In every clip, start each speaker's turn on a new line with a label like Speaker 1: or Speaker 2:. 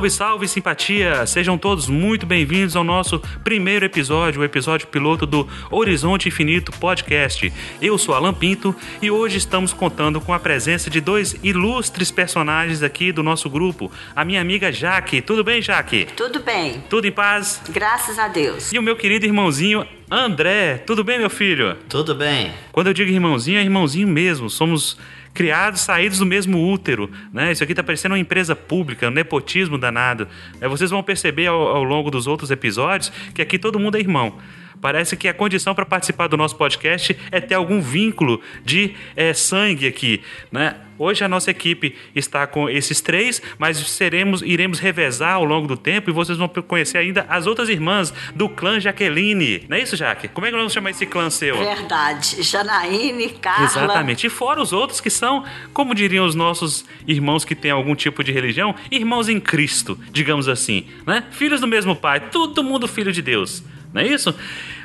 Speaker 1: Salve, salve, simpatia! Sejam todos muito bem-vindos ao nosso primeiro episódio, o episódio piloto do Horizonte Infinito Podcast. Eu sou Alan Pinto e hoje estamos contando com a presença de dois ilustres personagens aqui do nosso grupo. A minha amiga Jaque. Tudo bem, Jaque?
Speaker 2: Tudo bem.
Speaker 1: Tudo em paz?
Speaker 2: Graças a Deus.
Speaker 1: E o meu querido irmãozinho André. Tudo bem, meu filho?
Speaker 3: Tudo bem.
Speaker 1: Quando eu digo irmãozinho, é irmãozinho mesmo. Somos criados, saídos do mesmo útero. Né? Isso aqui está parecendo uma empresa pública, um nepotismo danado. É, vocês vão perceber ao, ao longo dos outros episódios que aqui todo mundo é irmão. Parece que a condição para participar do nosso podcast é ter algum vínculo de é, sangue aqui, né? Hoje a nossa equipe está com esses três, mas seremos, iremos revezar ao longo do tempo e vocês vão conhecer ainda as outras irmãs do clã Jaqueline. Não é isso, Jaque? Como é que nós vamos chamar esse clã seu?
Speaker 2: Verdade. Janaíne, Carla.
Speaker 1: Exatamente. E fora os outros que são, como diriam os nossos irmãos que têm algum tipo de religião, irmãos em Cristo, digamos assim, né? Filhos do mesmo pai, todo mundo filho de Deus. Não é isso?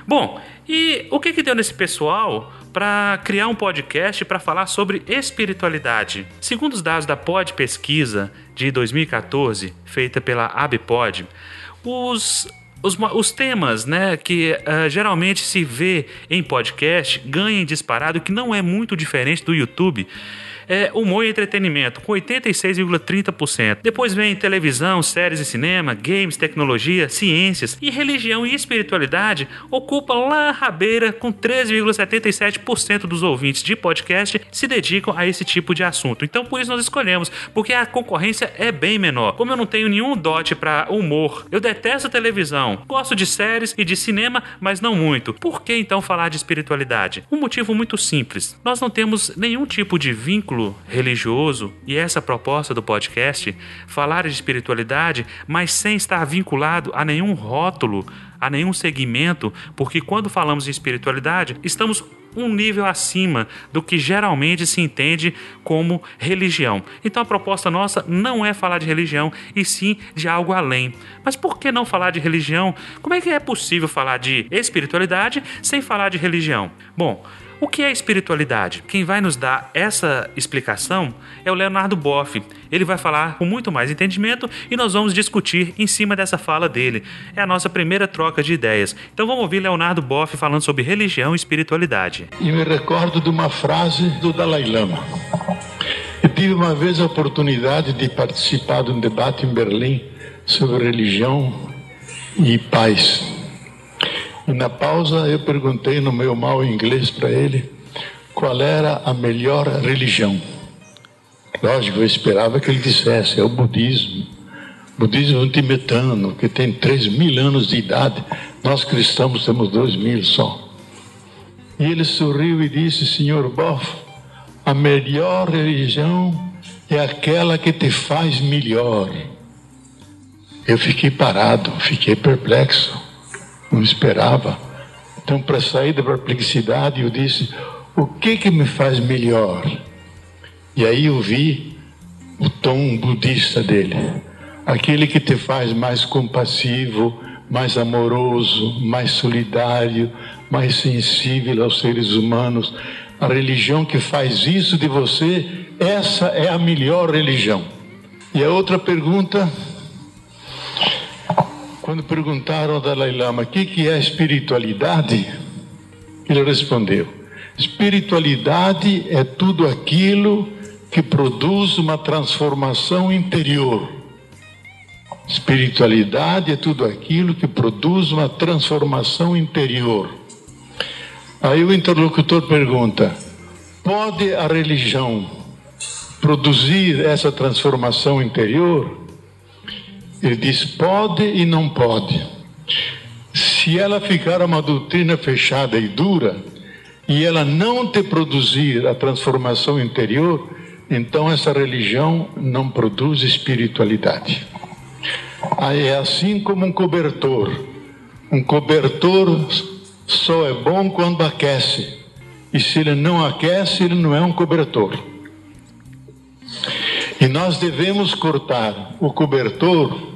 Speaker 1: Bom, e o que que deu nesse pessoal para criar um podcast para falar sobre espiritualidade? Segundo os dados da Pod Pesquisa de 2014, feita pela ABPod, os os, os, temas né, que uh, geralmente se vê em podcast ganhem disparado, que não é muito diferente do YouTube é humor e entretenimento, com 86,30%. Depois vem televisão, séries e cinema, games, tecnologia, ciências e religião e espiritualidade ocupa lá a rabeira com 13,77% dos ouvintes de podcast se dedicam a esse tipo de assunto. Então por isso nós escolhemos, porque a concorrência é bem menor. Como eu não tenho nenhum dote para humor, eu detesto televisão, gosto de séries e de cinema, mas não muito. Por que então falar de espiritualidade? Um motivo muito simples. Nós não temos nenhum tipo de vínculo vínculo religioso e essa proposta do podcast, falar de espiritualidade, mas sem estar vinculado a nenhum rótulo, a nenhum segmento, porque quando falamos de espiritualidade, estamos um nível acima do que geralmente se entende como religião. Então a proposta nossa não é falar de religião, e sim de algo além. Mas por que não falar de religião? Como é que é possível falar de espiritualidade sem falar de religião? Bom, o que é espiritualidade? Quem vai nos dar essa explicação é o Leonardo Boff. Ele vai falar com muito mais entendimento e nós vamos discutir em cima dessa fala dele. É a nossa primeira troca de ideias. Então vamos ouvir Leonardo Boff falando sobre religião e espiritualidade.
Speaker 4: E me recordo de uma frase do Dalai Lama. Eu tive uma vez a oportunidade de participar de um debate em Berlim sobre religião e paz. E na pausa eu perguntei no meu mau inglês para ele qual era a melhor religião. Lógico, eu esperava que ele dissesse: é o budismo. Budismo tibetano, que tem 3 mil anos de idade. Nós cristãos temos 2 mil só. E ele sorriu e disse: Senhor Boff, a melhor religião é aquela que te faz melhor. Eu fiquei parado, fiquei perplexo não esperava. Então, para sair da perplexidade, eu disse: o que que me faz melhor? E aí eu vi o tom budista dele, aquele que te faz mais compassivo, mais amoroso, mais solidário, mais sensível aos seres humanos. A religião que faz isso de você, essa é a melhor religião. E a outra pergunta quando perguntaram ao Dalai Lama o que, que é espiritualidade, ele respondeu: espiritualidade é tudo aquilo que produz uma transformação interior. Espiritualidade é tudo aquilo que produz uma transformação interior. Aí o interlocutor pergunta: pode a religião produzir essa transformação interior? Ele diz: pode e não pode. Se ela ficar uma doutrina fechada e dura, e ela não te produzir a transformação interior, então essa religião não produz espiritualidade. É assim como um cobertor. Um cobertor só é bom quando aquece. E se ele não aquece, ele não é um cobertor. E nós devemos cortar o cobertor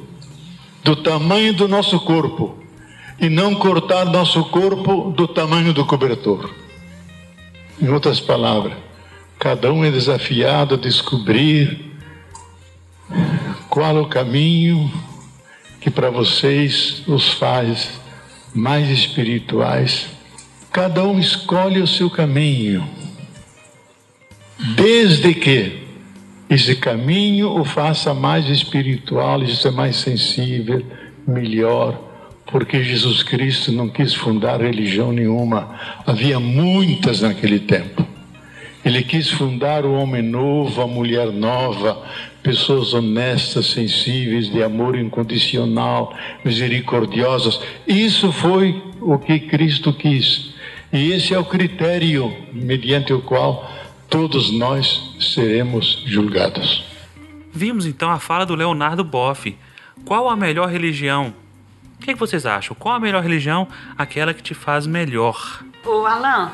Speaker 4: do tamanho do nosso corpo e não cortar nosso corpo do tamanho do cobertor. Em outras palavras, cada um é desafiado a descobrir qual o caminho que para vocês os faz mais espirituais. Cada um escolhe o seu caminho, desde que esse caminho o faça mais espiritual, isso é mais sensível, melhor, porque Jesus Cristo não quis fundar religião nenhuma, havia muitas naquele tempo. Ele quis fundar o homem novo, a mulher nova, pessoas honestas, sensíveis, de amor incondicional, misericordiosas. Isso foi o que Cristo quis. E esse é o critério mediante o qual todos nós seremos julgados.
Speaker 1: Vimos então a fala do Leonardo Boff. Qual a melhor religião? O que, vocês acham? Qual a melhor religião? Aquela que te faz melhor.
Speaker 2: O Alain,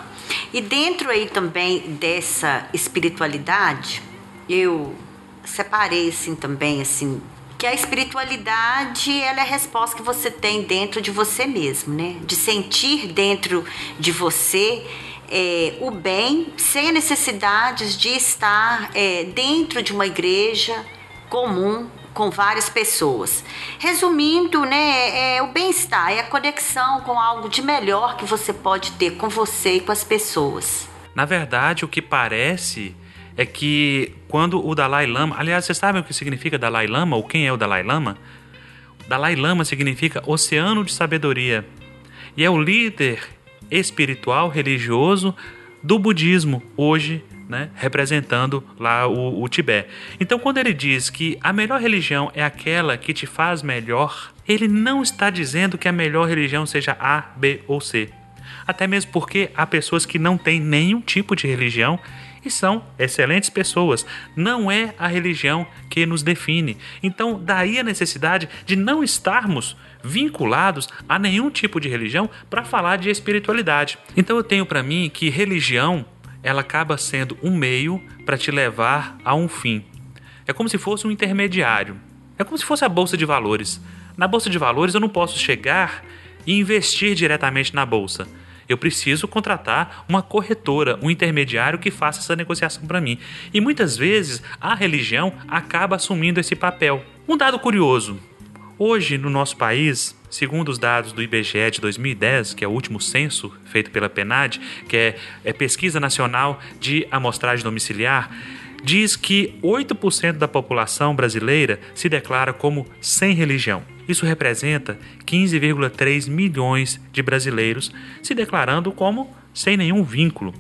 Speaker 2: e dentro aí também dessa espiritualidade, eu separei assim também assim que a espiritualidade ela é a resposta que você tem dentro de você mesmo, né? De sentir dentro de você é, o bem sem a necessidade de estar é, dentro de uma igreja comum com várias pessoas. Resumindo, né, é o bem-estar, é a conexão com algo de melhor que você pode ter com você e com as pessoas.
Speaker 1: Na verdade, o que parece é que quando o Dalai Lama, aliás, vocês sabem o que significa Dalai Lama ou quem é o Dalai Lama? Dalai Lama significa oceano de sabedoria e é o líder espiritual religioso do budismo hoje, né, representando lá o, o Tibete. Então, quando ele diz que a melhor religião é aquela que te faz melhor, ele não está dizendo que a melhor religião seja A, B ou C. Até mesmo porque há pessoas que não têm nenhum tipo de religião e são excelentes pessoas. Não é a religião que nos define. Então, daí a necessidade de não estarmos vinculados a nenhum tipo de religião para falar de espiritualidade. Então, eu tenho para mim que religião ela acaba sendo um meio para te levar a um fim. É como se fosse um intermediário. É como se fosse a bolsa de valores. Na bolsa de valores eu não posso chegar e investir diretamente na bolsa. Eu preciso contratar uma corretora, um intermediário que faça essa negociação para mim. E muitas vezes a religião acaba assumindo esse papel. Um dado curioso: hoje no nosso país, segundo os dados do IBGE de 2010, que é o último censo feito pela PNAD, que é, é Pesquisa Nacional de Amostragem Domiciliar, diz que 8% da população brasileira se declara como sem religião. Isso representa 15,3 milhões de brasileiros se declarando como sem nenhum vínculo.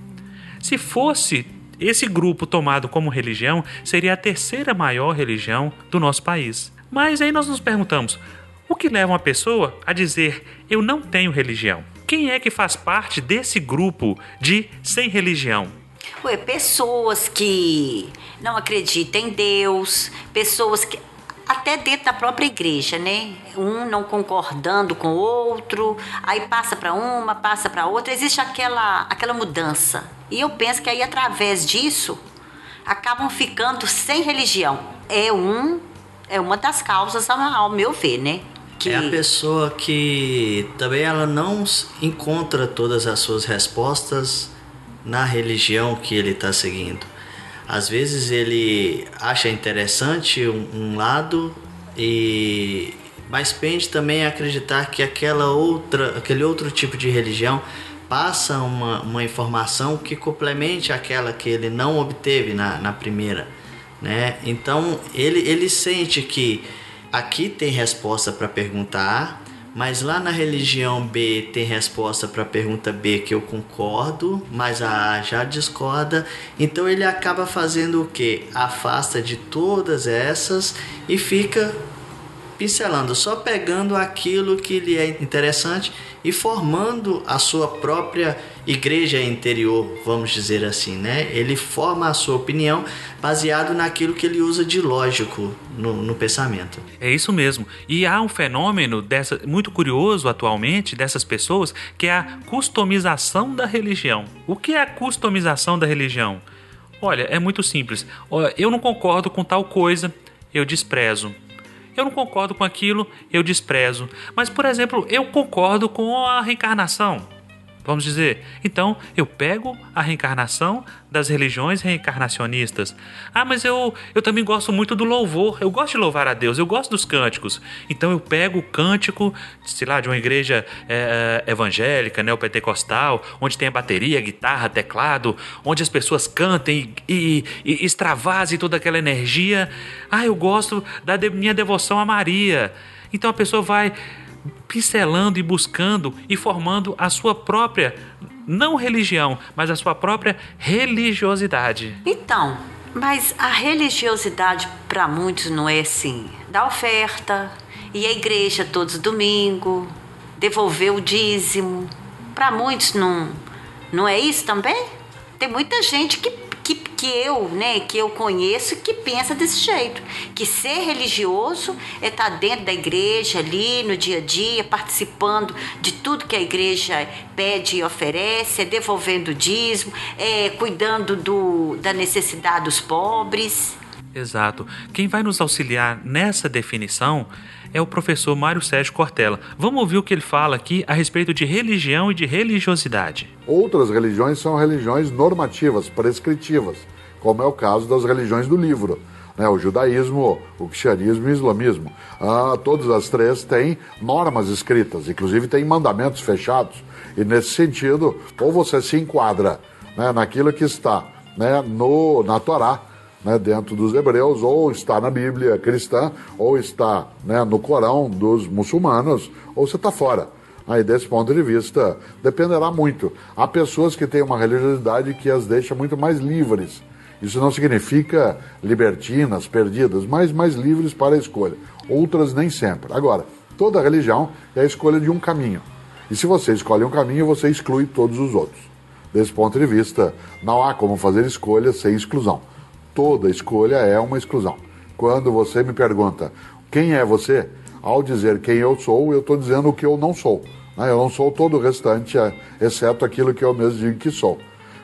Speaker 1: Se fosse esse grupo tomado como religião, seria a terceira maior religião do nosso país. Mas aí nós nos perguntamos: o que leva uma pessoa a dizer eu não tenho religião? Quem é que faz parte desse grupo de sem religião?
Speaker 2: Ué, pessoas que não acreditam em Deus, pessoas que até dentro da própria igreja, né? Um não concordando com o outro, aí passa para uma, passa para outra, existe aquela aquela mudança. E eu penso que aí através disso acabam ficando sem religião. É um é uma das causas ao meu ver, né?
Speaker 3: Que... É a pessoa que também ela não encontra todas as suas respostas na religião que ele está seguindo. Às vezes ele acha interessante um, um lado e mas pende também a acreditar que aquela outra, aquele outro tipo de religião passa uma, uma informação que complemente aquela que ele não obteve na, na primeira, né? Então ele, ele sente que aqui tem resposta para pergunta A, mas lá na religião B tem resposta para pergunta B que eu concordo, mas a A já discorda. Então ele acaba fazendo o que? Afasta de todas essas e fica pincelando, só pegando aquilo que lhe é interessante e formando a sua própria igreja interior, vamos dizer assim, né? Ele forma a sua opinião baseado naquilo que ele usa de lógico no, no pensamento.
Speaker 1: É isso mesmo. E há um fenômeno dessa, muito curioso atualmente dessas pessoas que é a customização da religião. O que é a customização da religião? Olha, é muito simples. Eu não concordo com tal coisa, eu desprezo. Eu não concordo com aquilo, eu desprezo. Mas, por exemplo, eu concordo com a reencarnação. Vamos dizer, então eu pego a reencarnação das religiões reencarnacionistas. Ah, mas eu, eu também gosto muito do louvor, eu gosto de louvar a Deus, eu gosto dos cânticos. Então eu pego o cântico, sei lá, de uma igreja é, evangélica, neopentecostal, onde tem a bateria, guitarra, teclado, onde as pessoas cantem e, e, e extravasem toda aquela energia. Ah, eu gosto da minha devoção a Maria. Então a pessoa vai pincelando e buscando e formando a sua própria, não religião, mas a sua própria religiosidade.
Speaker 2: Então, mas a religiosidade para muitos não é assim, da oferta, e a igreja todos domingo, devolver o dízimo. Para muitos não, não é isso também? Tem muita gente que que, que eu, né, que eu conheço que pensa desse jeito, que ser religioso é estar tá dentro da igreja ali no dia a dia, participando de tudo que a igreja pede e oferece, é devolvendo o dízimo, é cuidando do, da necessidade dos pobres.
Speaker 1: Exato. Quem vai nos auxiliar nessa definição é o professor Mário Sérgio Cortella. Vamos ouvir o que ele fala aqui a respeito de religião e de religiosidade.
Speaker 5: Outras religiões são religiões normativas, prescritivas, como é o caso das religiões do livro. Né, o judaísmo, o cristianismo e o islamismo. Ah, todas as três têm normas escritas, inclusive têm mandamentos fechados. E nesse sentido, ou você se enquadra né, naquilo que está né, no, na Torá, né, dentro dos hebreus, ou está na Bíblia cristã, ou está né, no Corão dos muçulmanos, ou você está fora. Aí, desse ponto de vista, dependerá muito. Há pessoas que têm uma religiosidade que as deixa muito mais livres. Isso não significa libertinas, perdidas, mas mais livres para a escolha. Outras nem sempre. Agora, toda religião é a escolha de um caminho. E se você escolhe um caminho, você exclui todos os outros. Desse ponto de vista, não há como fazer escolha sem exclusão toda escolha é uma exclusão. Quando você me pergunta quem é você, ao dizer quem eu sou, eu estou dizendo o que eu não sou. Né? Eu não sou todo o restante, é, exceto aquilo que eu mesmo digo que sou.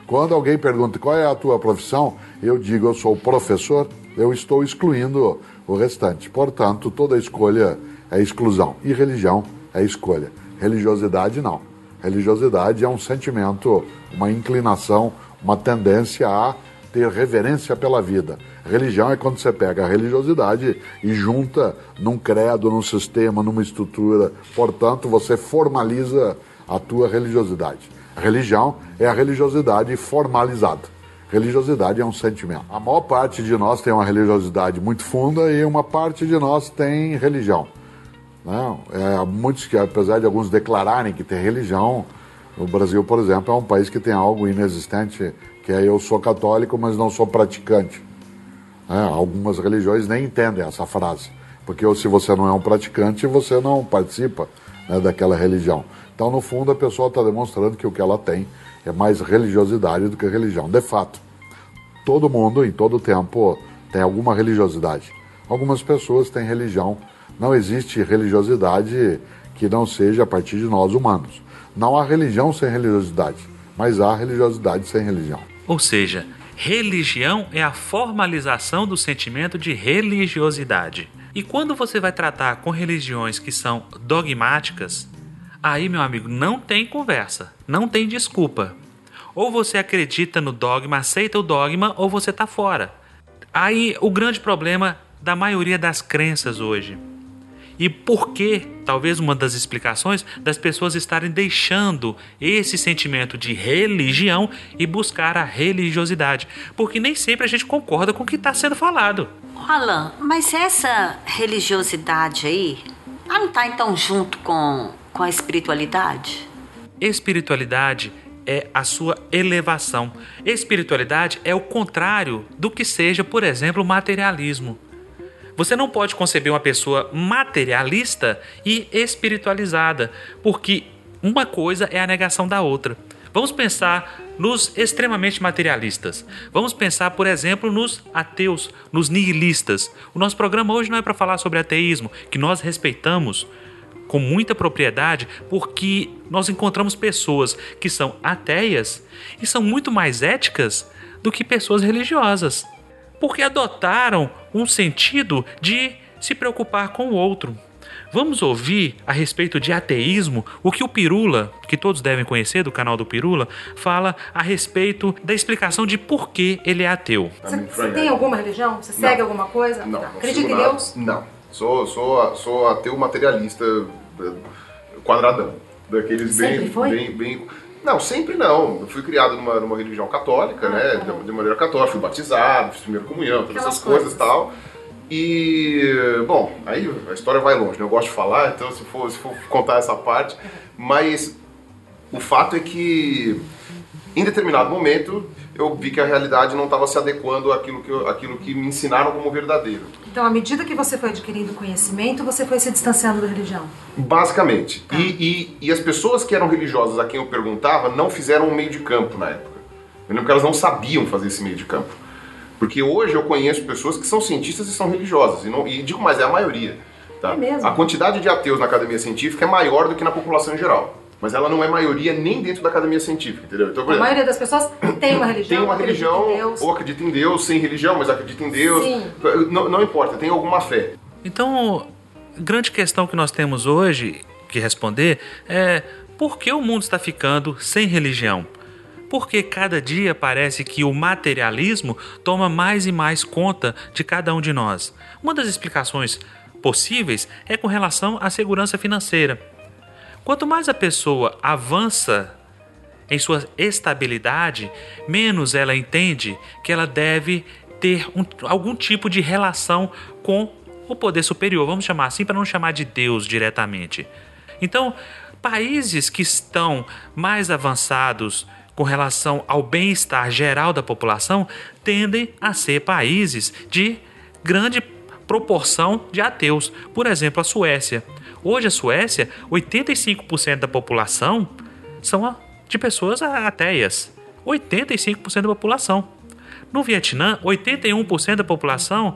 Speaker 5: Quando alguém pergunta qual é a tua profissão, eu digo eu sou professor, eu estou excluindo o restante. Portanto, toda escolha é exclusão e religião é escolha. Religiosidade não. Religiosidade é um sentimento, uma inclinação, uma tendência a ter reverência pela vida. Religião é quando você pega a religiosidade e junta num credo, num sistema, numa estrutura. Portanto, você formaliza a tua religiosidade. Religião é a religiosidade formalizada. Religiosidade é um sentimento. A maior parte de nós tem uma religiosidade muito funda e uma parte de nós tem religião. Não, é, muitos que, apesar de alguns declararem que tem religião, o Brasil, por exemplo, é um país que tem algo inexistente que é eu sou católico, mas não sou praticante. É, algumas religiões nem entendem essa frase, porque se você não é um praticante, você não participa né, daquela religião. Então, no fundo, a pessoa está demonstrando que o que ela tem é mais religiosidade do que religião. De fato, todo mundo, em todo tempo, tem alguma religiosidade. Algumas pessoas têm religião. Não existe religiosidade que não seja a partir de nós humanos. Não há religião sem religiosidade, mas há religiosidade sem religião.
Speaker 1: Ou seja, religião é a formalização do sentimento de religiosidade. E quando você vai tratar com religiões que são dogmáticas, aí, meu amigo, não tem conversa, não tem desculpa. Ou você acredita no dogma, aceita o dogma, ou você está fora. Aí o grande problema da maioria das crenças hoje e por que, talvez uma das explicações, das pessoas estarem deixando esse sentimento de religião e buscar a religiosidade. Porque nem sempre a gente concorda com o que está sendo falado.
Speaker 2: Alan, mas essa religiosidade aí, ela não está então junto com, com a espiritualidade?
Speaker 1: Espiritualidade é a sua elevação. Espiritualidade é o contrário do que seja, por exemplo, o materialismo. Você não pode conceber uma pessoa materialista e espiritualizada, porque uma coisa é a negação da outra. Vamos pensar nos extremamente materialistas. Vamos pensar, por exemplo, nos ateus, nos nihilistas. O nosso programa hoje não é para falar sobre ateísmo, que nós respeitamos com muita propriedade, porque nós encontramos pessoas que são ateias e são muito mais éticas do que pessoas religiosas porque adotaram um sentido de se preocupar com o outro. Vamos ouvir a respeito de ateísmo o que o Pirula, que todos devem conhecer do canal do Pirula, fala a respeito da explicação de por que ele é ateu.
Speaker 6: Você, você tem alguma religião? Você segue
Speaker 7: Não.
Speaker 6: alguma coisa?
Speaker 7: Não,
Speaker 6: Tá.
Speaker 7: não
Speaker 6: Acredita em. Deus?
Speaker 7: Não. Sou, sou, sou ateu materialista eh, quadradão. Daqueles
Speaker 6: Sempre
Speaker 7: bem,
Speaker 6: foi?
Speaker 7: bem, bem. Não, sempre não. Eu fui criado numa, numa religião católica,
Speaker 6: Ah,
Speaker 7: né?
Speaker 6: tá.
Speaker 7: De, de maneira católica, fui batizado, fiz primeira comunhão, todas
Speaker 6: Aquelas
Speaker 7: essas coisas e tal. E, bom, aí a história vai longe, né? Eu gosto de falar, então se for, se for contar essa parte. Mas o fato é que, em determinado momento, eu vi que a realidade não estava se adequando àquilo que, eu- àquilo que me ensinaram como verdadeiro.
Speaker 6: Então, à medida que você foi adquirindo conhecimento, você foi se distanciando da religião.
Speaker 7: Basicamente. E, e, e as pessoas que eram religiosas a quem eu perguntava não fizeram um meio de campo na época. Eu lembro que elas não sabiam fazer esse meio de campo. Porque hoje eu conheço pessoas que são cientistas e são religiosas. E, não, e digo mais, é a maioria. Tá?
Speaker 6: É mesmo?
Speaker 7: A quantidade de ateus na academia científica é maior do que na população em geral. Mas ela não é maioria nem dentro da academia científica, entendeu? Então, por
Speaker 6: A
Speaker 7: exemplo,
Speaker 6: maioria das pessoas tem uma religião,
Speaker 7: tem uma
Speaker 6: acredita
Speaker 7: religião,
Speaker 6: em Deus.
Speaker 7: ou acredita em Deus, sem religião, mas acredita em Deus.
Speaker 6: Sim.
Speaker 7: Não, não importa, tem alguma fé.
Speaker 1: Então, grande questão que nós temos hoje que responder é por que o mundo está ficando sem religião? Porque cada dia parece que o materialismo toma mais e mais conta de cada um de nós. Uma das explicações possíveis é com relação à segurança financeira. Quanto mais a pessoa avança em sua estabilidade, menos ela entende que ela deve ter um- algum tipo de relação com o poder superior, vamos chamar assim para não chamar de Deus diretamente. Então, países que estão mais avançados com relação ao bem-estar geral da população tendem a ser países de grande proporção de ateus. Por exemplo, a Suécia. Hoje, a Suécia, 85% da população são de pessoas ateias. 85% da população. No Vietnã, 81% da população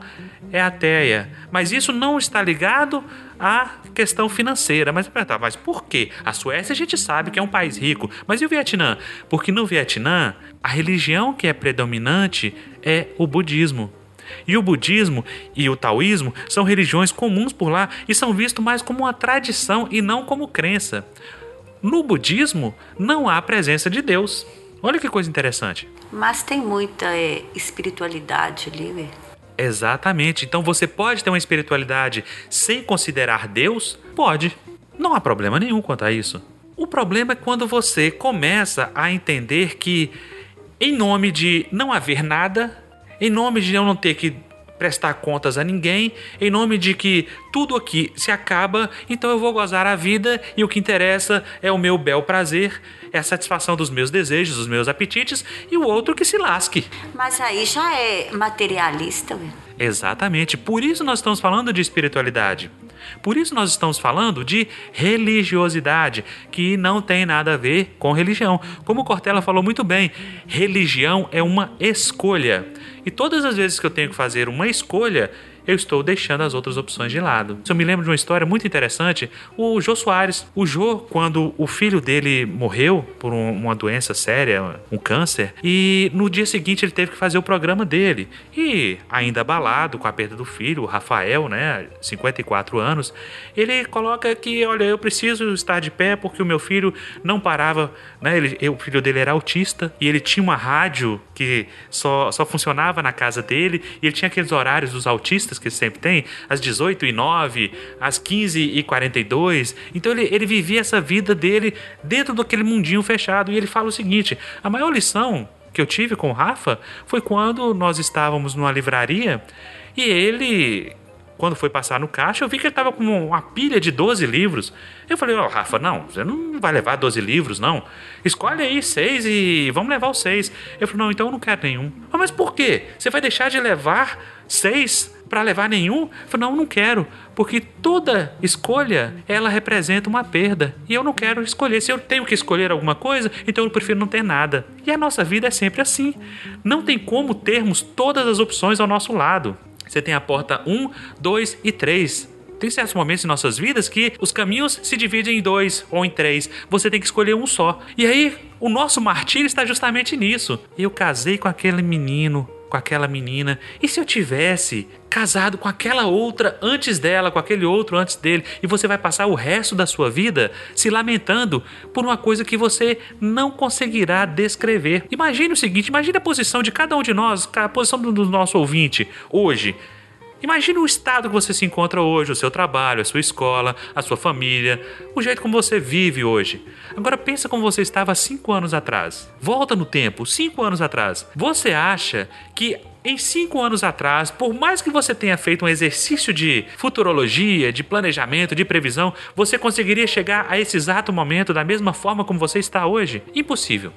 Speaker 1: é ateia. Mas isso não está ligado à questão financeira. Mas, tá, mas por quê? A Suécia a gente sabe que é um país rico. Mas e o Vietnã? Porque no Vietnã, a religião que é predominante é o budismo. E o budismo e o taoísmo são religiões comuns por lá e são vistos mais como uma tradição e não como crença. No budismo, não há presença de Deus. Olha que coisa interessante.
Speaker 2: Mas tem muita é, espiritualidade ali, né?
Speaker 1: Exatamente. Então você pode ter uma espiritualidade sem considerar Deus? Pode. Não há problema nenhum quanto a isso. O problema é quando você começa a entender que, em nome de não haver nada, em nome de eu não ter que prestar contas a ninguém, em nome de que tudo aqui se acaba, então eu vou gozar a vida e o que interessa é o meu bel prazer, é a satisfação dos meus desejos, dos meus apetites e o outro que se lasque.
Speaker 2: Mas aí já é materialista?
Speaker 1: Exatamente. Por isso nós estamos falando de espiritualidade. Por isso nós estamos falando de religiosidade, que não tem nada a ver com religião. Como o Cortella falou muito bem, religião é uma escolha. E todas as vezes que eu tenho que fazer uma escolha, eu estou deixando as outras opções de lado. Eu me lembro de uma história muito interessante. O Jô Soares. O Jô, quando o filho dele morreu por um- uma doença séria, um câncer, e no dia seguinte ele teve que fazer o programa dele. E, ainda abalado com a perda do filho, o Rafael, né, 54 anos, ele coloca que, olha, eu preciso estar de pé porque o meu filho não parava, né, ele, o filho dele era autista e ele tinha uma rádio que só, só funcionava na casa dele e ele tinha aqueles horários dos autistas que sempre tem, às 18 e 9, às 15 e 42. Então ele, ele vivia essa vida dele dentro daquele mundinho fechado. E ele fala o seguinte: a maior lição que eu tive com o Rafa foi quando nós estávamos numa livraria e ele. Quando foi passar no caixa, eu vi que ele estava com uma pilha de 12 livros. Eu falei, ó, Rafa, não, você não vai levar 12 livros, não. Escolhe aí seis e vamos levar os seis. Eu falei, não, então eu não quero nenhum. "Ah, mas por quê? Você vai deixar de levar seis para levar nenhum? Falei, não, não quero, porque toda escolha ela representa uma perda e eu não quero escolher. Se eu tenho que escolher alguma coisa, então eu prefiro não ter nada. E a nossa vida é sempre assim. Não tem como termos todas as opções ao nosso lado. Você tem a porta 1, 2 e 3. Tem certos momentos em nossas vidas que os caminhos se dividem em dois ou em três. Você tem que escolher um só. E aí, o nosso martírio está justamente nisso. Eu casei com aquele menino com aquela menina? E se eu tivesse casado com aquela outra antes dela, com aquele outro antes dele? E você vai passar o resto da sua vida se lamentando por uma coisa que você não conseguirá descrever. Imagine o seguinte: imagine a posição de cada um de nós, a posição do nosso ouvinte hoje. Imagine o estado que você se encontra hoje, o seu trabalho, a sua escola, a sua família, o jeito como você vive hoje. Agora pensa como você estava cinco anos atrás. Volta no tempo, cinco anos atrás. Você acha que em cinco anos atrás, por mais que você tenha feito um exercício de futurologia, de planejamento, de previsão, você conseguiria chegar a esse exato momento da mesma forma como você está hoje? Impossível.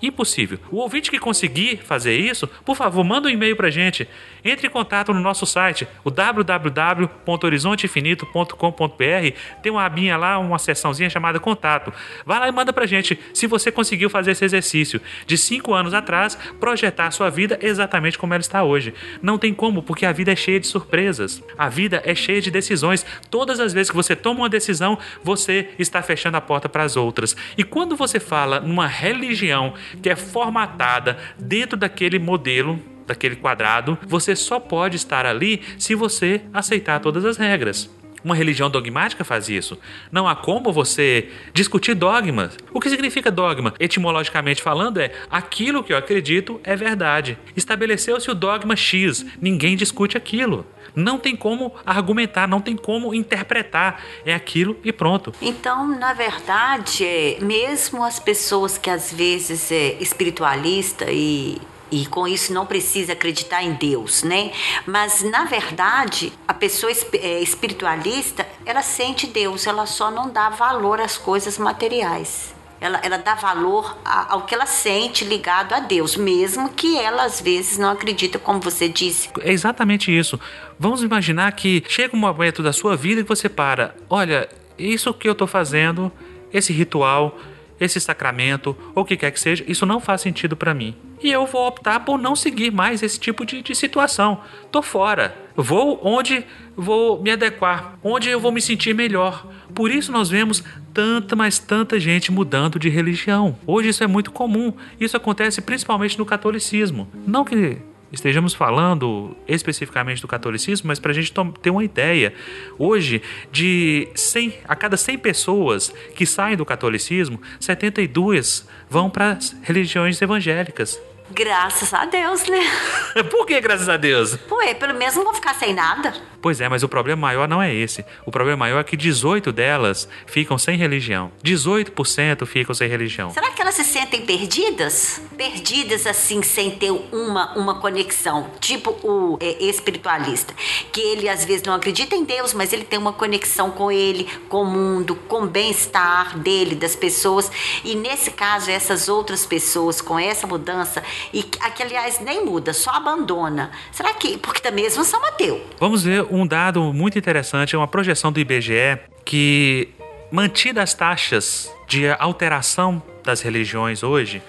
Speaker 1: Impossível. O ouvinte que conseguir fazer isso, por favor, manda um e-mail pra gente. Entre em contato no nosso site, o www.horizontefinito.com.br. Tem uma abinha lá, uma seçãozinha chamada Contato. Vai lá e manda pra gente se você conseguiu fazer esse exercício de cinco anos atrás, projetar a sua vida exatamente como ela está hoje. Não tem como, porque a vida é cheia de surpresas. A vida é cheia de decisões. Todas as vezes que você toma uma decisão, você está fechando a porta para as outras. E quando você fala numa religião que é formatada dentro daquele modelo daquele quadrado, você só pode estar ali se você aceitar todas as regras. Uma religião dogmática faz isso. Não há como você discutir dogmas. O que significa dogma? Etimologicamente falando, é aquilo que eu acredito é verdade. Estabeleceu-se o dogma X, ninguém discute aquilo. Não tem como argumentar, não tem como interpretar. É aquilo e pronto.
Speaker 2: Então, na verdade, mesmo as pessoas que às vezes é espiritualista e e com isso não precisa acreditar em Deus, né? Mas na verdade, a pessoa é, espiritualista, ela sente Deus, ela só não dá valor às coisas materiais. Ela, ela dá valor ao que ela sente ligado a Deus, mesmo que ela às vezes não acredita, como você disse.
Speaker 1: É exatamente isso. Vamos imaginar que chega um momento da sua vida que você para. Olha, isso que eu estou fazendo, esse ritual, esse sacramento, ou o que quer que seja, isso não faz sentido para mim. E eu vou optar por não seguir mais esse tipo de, de situação. Tô fora. Vou onde vou me adequar, onde eu vou me sentir melhor. Por isso nós vemos tanta, mas tanta gente mudando de religião. Hoje isso é muito comum. Isso acontece principalmente no catolicismo. Não que estejamos falando especificamente do catolicismo, mas para a gente ter uma ideia, hoje, de 100, a cada 100 pessoas que saem do catolicismo, 72 vão para as religiões evangélicas.
Speaker 2: Graças a Deus, né?
Speaker 1: Por que graças a Deus?
Speaker 2: Ué, pelo menos não vou ficar sem nada.
Speaker 1: Pois é, mas o problema maior não é esse. O problema maior é que 18 delas ficam sem religião. 18% ficam sem religião.
Speaker 2: Será que elas se sentem perdidas? Perdidas assim, sem ter uma, uma conexão. Tipo o é, espiritualista. Que ele às vezes não acredita em Deus, mas ele tem uma conexão com ele, com o mundo, com o bem-estar dele, das pessoas. E nesse caso, essas outras pessoas, com essa mudança, e que, aliás, nem muda, só abandona. Será que. Porque também mesmo São Mateus.
Speaker 1: Vamos ver um dado muito interessante, é uma projeção do IBGE que mantidas as taxas de alteração das religiões hoje,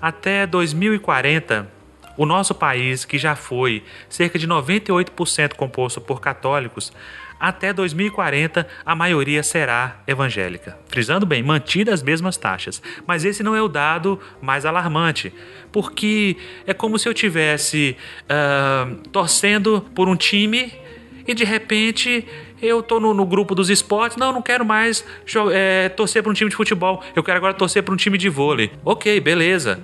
Speaker 1: até 2040, o nosso país, que já foi cerca de 98% composto por católicos, até 2040 a maioria será evangélica. Frisando bem, mantidas as mesmas taxas. Mas esse não é o dado mais alarmante, porque é como se eu tivesse uh, torcendo por um time e de repente eu tô no, no, grupo dos esportes, não, não quero mais é, torcer para um time de futebol, eu quero agora torcer para um time de vôlei. Ok, beleza.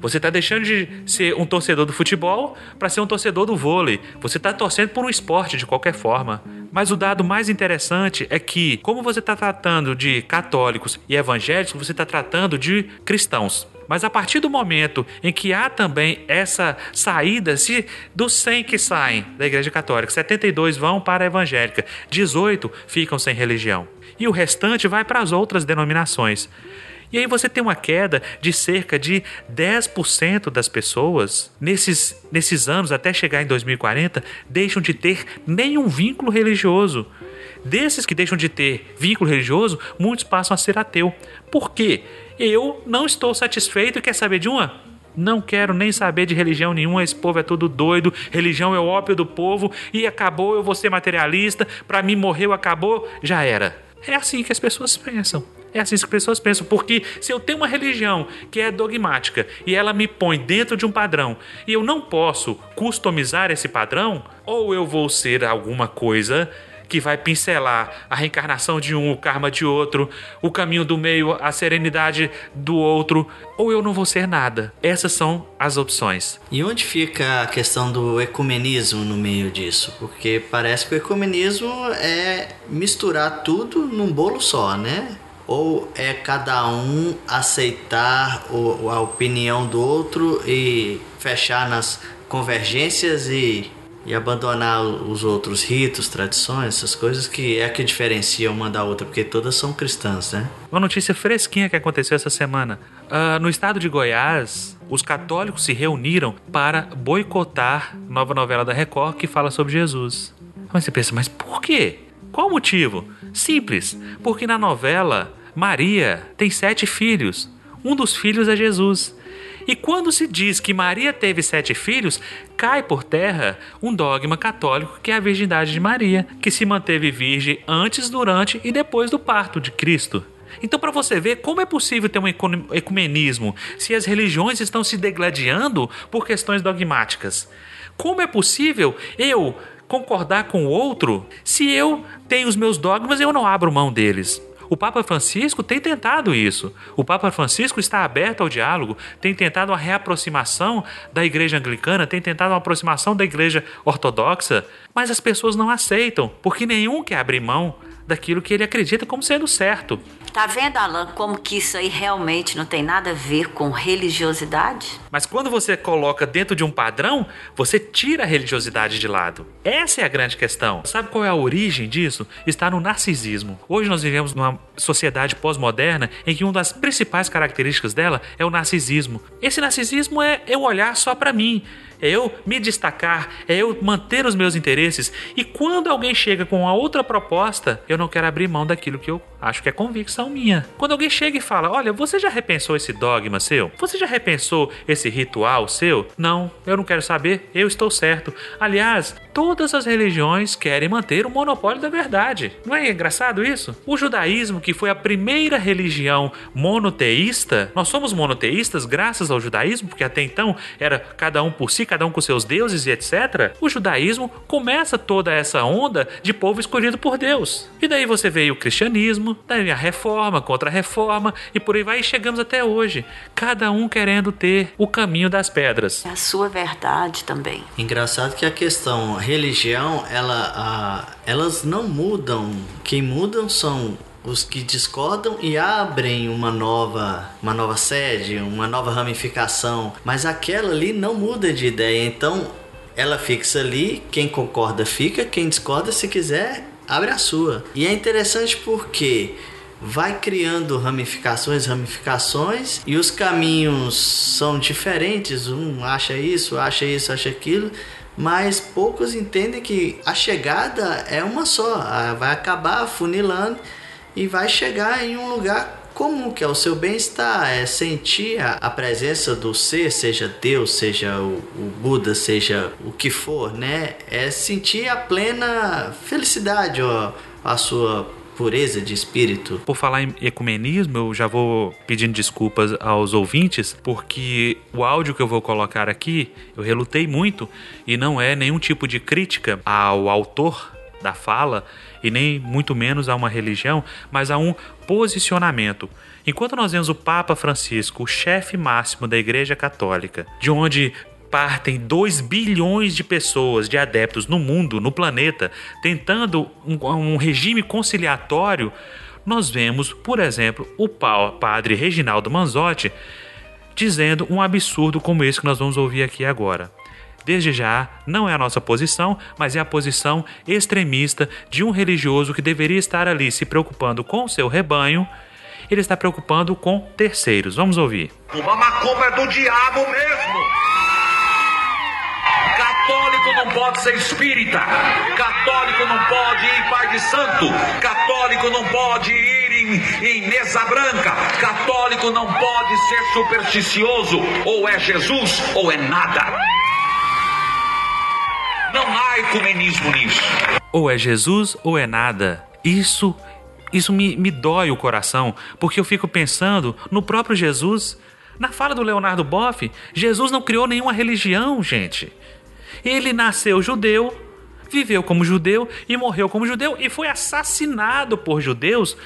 Speaker 1: Você está deixando de ser um torcedor do futebol para ser um torcedor do vôlei. Você está torcendo por um esporte de qualquer forma. Mas o dado mais interessante é que, como você está tratando de católicos e evangélicos, você está tratando de cristãos. Mas a partir do momento em que há também essa saída, se dos 100 que saem da Igreja Católica, 72 vão para a evangélica, 18 ficam sem religião. E o restante vai para as outras denominações. E aí você tem uma queda de cerca de 10% das pessoas nesses, nesses anos, até chegar em 2040, deixam de ter nenhum vínculo religioso. Desses que deixam de ter vínculo religioso, muitos passam a ser ateu. Por quê? Eu não estou satisfeito e quer saber de uma? Não quero nem saber de religião nenhuma, esse povo é tudo doido, religião é o ópio do povo e acabou, eu vou ser materialista, para mim morreu, acabou, já era. É assim que as pessoas pensam. É assim que as pessoas pensam, porque se eu tenho uma religião que é dogmática e ela me põe dentro de um padrão e eu não posso customizar esse padrão, ou eu vou ser alguma coisa que vai pincelar a reencarnação de um, o karma de outro, o caminho do meio, a serenidade do outro, ou eu não vou ser nada. Essas são as opções.
Speaker 3: E onde fica a questão do ecumenismo no meio disso? Porque parece que o ecumenismo é misturar tudo num bolo só, né? Ou é cada um aceitar o, a opinião do outro e fechar nas convergências e e abandonar os outros ritos, tradições, essas coisas que é que diferencia uma da outra, porque todas são cristãs, né?
Speaker 1: Uma notícia fresquinha que aconteceu essa semana. Uh, no estado de Goiás, os católicos se reuniram para boicotar nova novela da Record que fala sobre Jesus. Mas você pensa, mas por quê? Qual o motivo? Simples, porque na novela Maria tem sete filhos. Um dos filhos é Jesus. E quando se diz que Maria teve sete filhos, cai por terra um dogma católico que é a virgindade de Maria, que se manteve virgem antes, durante e depois do parto de Cristo. Então, para você ver como é possível ter um ecumenismo se as religiões estão se degladiando por questões dogmáticas. Como é possível eu concordar com o outro se eu tenho os meus dogmas e eu não abro mão deles? O Papa Francisco tem tentado isso. O Papa Francisco está aberto ao diálogo, tem tentado uma reaproximação da igreja anglicana, tem tentado uma aproximação da igreja ortodoxa, mas as pessoas não aceitam, porque nenhum quer abrir mão daquilo que ele acredita como sendo certo.
Speaker 2: Tá vendo, Alan, como que isso aí realmente não tem nada a ver com religiosidade?
Speaker 1: Mas quando você coloca dentro de um padrão, você tira a religiosidade de lado. Essa é a grande questão. Sabe qual é a origem disso? Está no narcisismo. Hoje nós vivemos numa sociedade pós-moderna em que uma das principais características dela é o narcisismo. Esse narcisismo é eu olhar só para mim é eu me destacar, é eu manter os meus interesses. E quando alguém chega com uma outra proposta, eu não quero abrir mão daquilo que eu acho que é convicção minha. Quando alguém chega e fala: Olha, você já repensou esse dogma seu? Você já repensou esse ritual seu? Não, eu não quero saber, eu estou certo. Aliás, todas as religiões querem manter o monopólio da verdade. Não é engraçado isso? O judaísmo, que foi a primeira religião monoteísta, nós somos monoteístas graças ao judaísmo, porque até então era cada um por si, cada um com seus deuses e etc. O judaísmo começa toda essa onda de povo escolhido por Deus. E daí você veio o cristianismo, daí a reforma, contra a reforma e por aí vai e chegamos até hoje. Cada um querendo ter o caminho das pedras.
Speaker 2: É a sua verdade também.
Speaker 3: Engraçado que a questão religião, ela, elas não mudam. Quem mudam são os que discordam e abrem uma nova, uma nova sede, uma nova ramificação, mas aquela ali não muda de ideia. Então, ela fixa ali, quem concorda fica, quem discorda, se quiser, abre a sua. E é interessante porque vai criando ramificações, ramificações, e os caminhos são diferentes, um acha isso, acha isso, acha aquilo, mas poucos entendem que a chegada é uma só, vai acabar funilando e vai chegar em um lugar comum, que é o seu bem-estar, é sentir a, presença do ser, seja Deus, seja o, o, Buda, seja o que for, né? É sentir a plena felicidade, ó, a sua pureza de espírito.
Speaker 1: Por falar em ecumenismo, eu já vou pedindo desculpas aos ouvintes, porque o áudio que eu vou colocar aqui, eu relutei muito e não é nenhum tipo de crítica ao autor da fala e nem muito menos a uma religião, mas a um posicionamento. Enquanto nós vemos o Papa Francisco, o chefe máximo da Igreja Católica, de onde partem 2 bilhões de pessoas, de adeptos no mundo, no planeta, tentando um, um regime conciliatório, nós vemos, por exemplo, o padre Reginaldo Manzotti dizendo um absurdo como esse que nós vamos ouvir aqui agora. Desde já, não é a nossa posição, mas é a posição extremista de um religioso que deveria estar ali se preocupando com o seu rebanho, ele está preocupando com terceiros. Vamos ouvir.
Speaker 8: Uma macumba é do diabo mesmo! Não pode ser espírita. Católico não pode ir pai de santo. Católico não pode ir em, em mesa branca. Católico não pode ser supersticioso. Ou é Jesus ou é nada. Não há ecumenismo nisso.
Speaker 1: Ou é Jesus ou é nada. Isso isso me, me dói o coração, porque eu fico pensando no próprio Jesus. Na fala do Leonardo Boff, Jesus não criou nenhuma religião, gente. Ele nasceu judeu, viveu como judeu e morreu como judeu e foi assassinado por judeus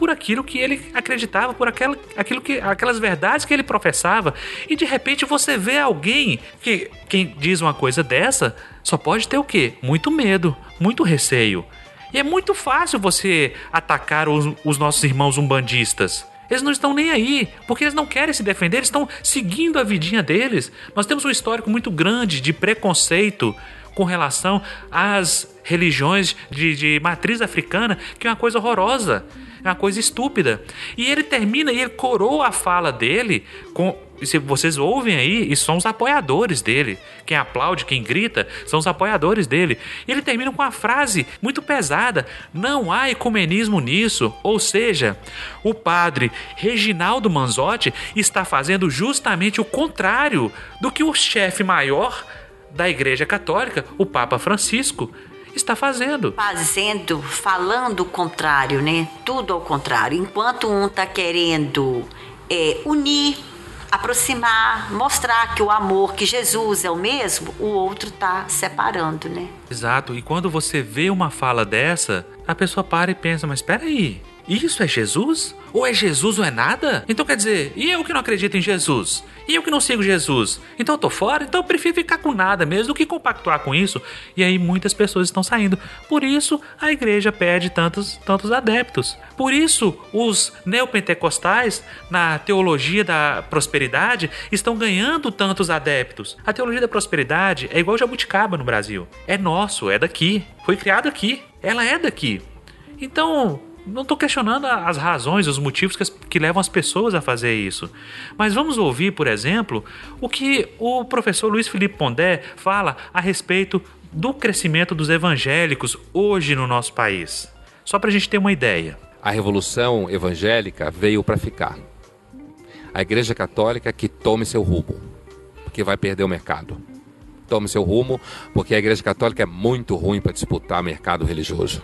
Speaker 1: por aquilo que ele acreditava, por aquela, aquilo que, aquelas verdades que ele professava. E de repente você vê alguém que quem diz uma coisa dessa só pode ter o quê? Muito medo, muito receio. E é muito fácil você atacar os, os nossos irmãos umbandistas. Eles não estão nem aí, porque eles não querem se defender, eles estão seguindo a vidinha deles. Nós temos um histórico muito grande de preconceito com relação às religiões de, de matriz africana, que é uma coisa horrorosa, é uma coisa estúpida. E ele termina e ele coroa a fala dele com se vocês ouvem aí, e são os apoiadores dele. Quem aplaude, quem grita, são os apoiadores dele. E ele termina com uma frase muito pesada: Não há ecumenismo nisso. Ou seja, o padre Reginaldo Manzotti está fazendo justamente o contrário do que o chefe maior da Igreja Católica, o Papa Francisco, está fazendo.
Speaker 2: Fazendo, falando o contrário, né? Tudo ao contrário. Enquanto um está querendo é, unir, aproximar, mostrar que o amor, que Jesus é o mesmo, o outro está separando, né?
Speaker 1: Exato. E quando você vê uma fala dessa, a pessoa para e pensa, mas espera aí, isso é Jesus? Ou é Jesus ou é nada? Então quer dizer, e eu que não acredito em Jesus? E eu que não sigo Jesus? Então eu tô fora? Então eu prefiro ficar com nada mesmo do que compactuar com isso. E aí muitas pessoas estão saindo. Por isso a igreja perde tantos, tantos adeptos. Por isso os neopentecostais, na teologia da prosperidade, estão ganhando tantos adeptos. A teologia da prosperidade é igual jabuticaba no Brasil. É nosso, é daqui. Foi criado aqui. Ela é daqui. Então, não estou questionando as razões, os motivos que, as, que, levam as pessoas a fazer isso. Mas vamos ouvir, por exemplo, o que o professor Luiz Felipe Pondé fala a respeito do crescimento dos evangélicos hoje no nosso país. Só para a gente ter uma ideia.
Speaker 9: A revolução evangélica veio para ficar. A Igreja Católica que tome seu rumo, porque vai perder o mercado. Tome seu rumo, porque a Igreja Católica é muito ruim para disputar mercado religioso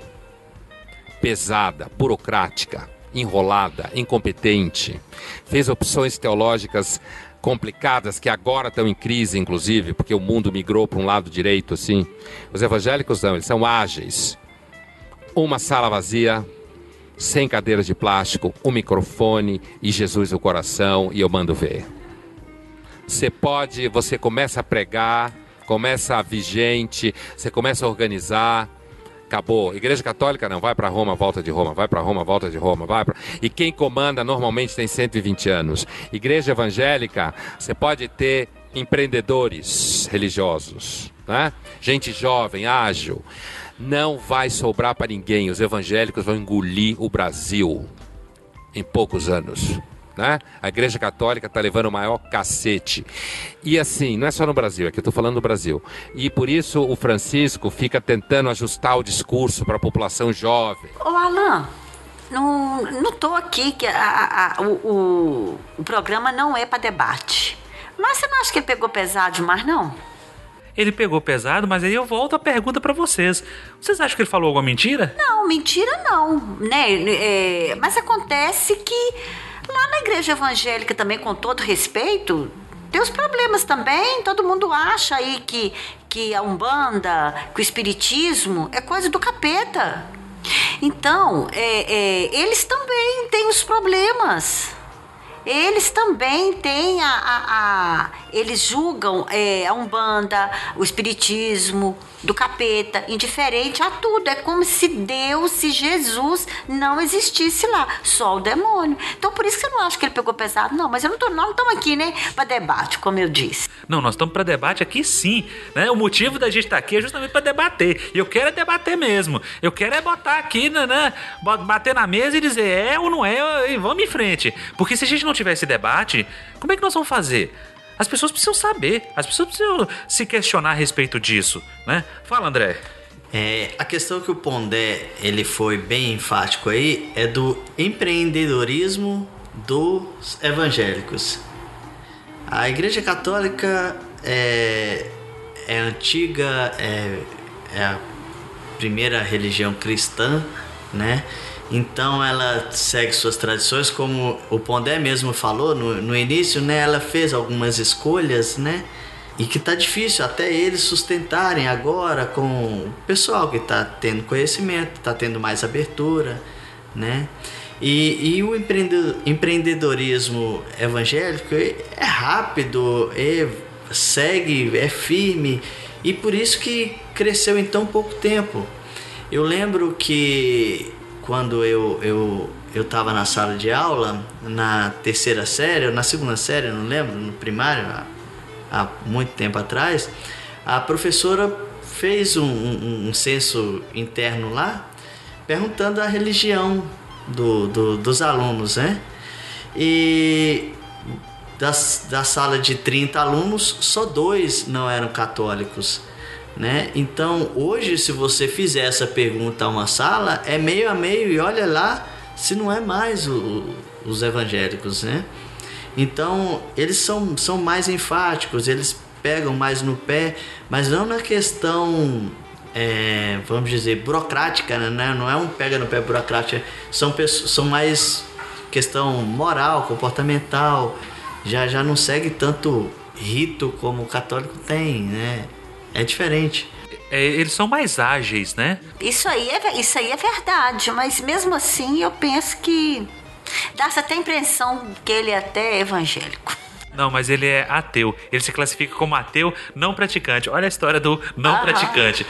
Speaker 9: pesada, burocrática, enrolada, incompetente. Fez opções teológicas complicadas que agora estão em crise, inclusive, porque o mundo migrou para um lado direito, assim. Os evangélicos não, eles são ágeis. Uma sala vazia, sem cadeiras de plástico, um microfone e Jesus no coração e eu mando ver. Você pode, você começa a pregar, começa a vigente, você começa a organizar, acabou. Igreja Católica não, vai para Roma, volta de Roma, vai para Roma, volta de Roma, vai pra... E quem comanda normalmente tem 120 anos. Igreja Evangélica, você pode ter empreendedores religiosos, né? Gente jovem, ágil. Não vai sobrar para ninguém. Os evangélicos vão engolir o Brasil em poucos anos né? A Igreja Católica está levando o maior cacete. E assim, não é só no Brasil, é que eu estou falando do Brasil. E por isso o Francisco fica tentando ajustar o discurso para a população jovem.
Speaker 2: Ô Alain, não, não tô aqui que a, a, o, o, o programa não é para debate. Mas você não acha que ele pegou pesado demais, não?
Speaker 1: ele pegou pesado, mas aí eu volto a pergunta para vocês. Vocês acham que ele falou alguma mentira?
Speaker 2: Não, mentira não, né? É, mas acontece que Lá na igreja evangélica também, com todo respeito, tem os problemas também. Todo mundo acha aí que, que a Umbanda, que o Espiritismo é coisa do capeta. Então, é, é, eles também têm os problemas. Eles também têm a. a, a eles julgam é, a Umbanda, o Espiritismo, do capeta, indiferente a tudo. É como se Deus, se Jesus não existisse lá, só o demônio. Então por isso que eu não acho que ele pegou pesado, não. Mas eu não tô, não estamos aqui, né, para debate, como eu disse.
Speaker 1: Não, nós estamos para debate aqui sim, né? O motivo da gente estar tá aqui é justamente para debater. E eu quero é debater mesmo. Eu quero é botar aqui, né, né, bater na mesa e dizer é ou não é e vamos em frente. Porque se a gente não tiver esse debate, como é que nós vamos fazer? As pessoas precisam saber, as pessoas precisam se questionar a respeito disso, né? Fala, André.
Speaker 3: É, a questão que o Pondé ele foi bem enfático aí é do empreendedorismo dos evangélicos. A Igreja Católica é, é antiga, é, é a primeira religião cristã, né? Então ela segue suas tradições, como o Pondé mesmo falou no, no início, né? Ela fez algumas escolhas, né? E que tá difícil até eles sustentarem agora com o pessoal que tá tendo conhecimento, tá tendo mais abertura, né? E, e o empreende- empreendedorismo evangélico é rápido, é, segue, é firme e por isso que cresceu em tão pouco tempo. Eu lembro que quando eu eu eu estava na sala de aula na terceira série ou na segunda série, não lembro, no primário há, há muito tempo atrás, a professora fez um, um, um censo interno lá perguntando a religião do, do- dos alunos, né? E das, da sala de 30 alunos, só dois não eram católicos. Né? Então, hoje, se você fizer essa pergunta a uma sala, é meio a meio e olha lá se não é mais o- os evangélicos. Né? Então, eles são, são mais enfáticos, eles pegam mais no pé, mas não na questão, é, vamos dizer, burocrática, né? não é um pega no pé burocrático, são, pessoas, são mais questão moral, comportamental, já, já não segue tanto rito como o católico tem, né? É diferente.
Speaker 1: É, eles são mais ágeis, né?
Speaker 2: Isso aí, é, isso aí é verdade, mas mesmo assim eu penso que dá-se até a impressão que ele é até evangélico.
Speaker 1: Não, mas ele é ateu. Ele se classifica como ateu não praticante. Olha a história do não
Speaker 2: Aham.
Speaker 1: praticante.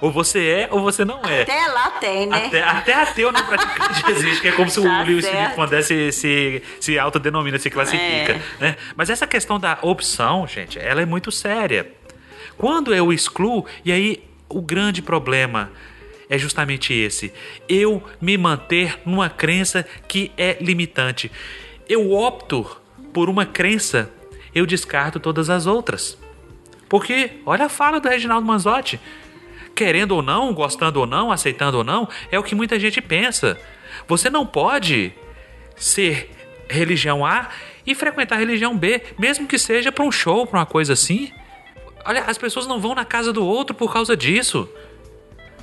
Speaker 1: Ou você é ou você não é.
Speaker 2: Até lá tem, né?
Speaker 1: Até, até ateu não praticante existe, que é como se
Speaker 2: Tá
Speaker 1: o Lewis. Felipe Pondé se, se, se autodenomina, se classifica.
Speaker 2: É.
Speaker 1: né? Mas essa questão da opção, gente, ela é muito séria. Quando eu excluo, e aí o grande problema é justamente esse: eu me manter numa crença que é limitante. Eu opto por uma crença, eu descarto todas as outras. Porque, olha a fala do Reginaldo Manzotti. Querendo ou não, gostando ou não, aceitando ou não, é o que muita gente pensa. Você não pode ser religião A e frequentar religião B, mesmo que seja para um show, para uma coisa assim. Olha, as pessoas não vão na casa do outro por causa disso.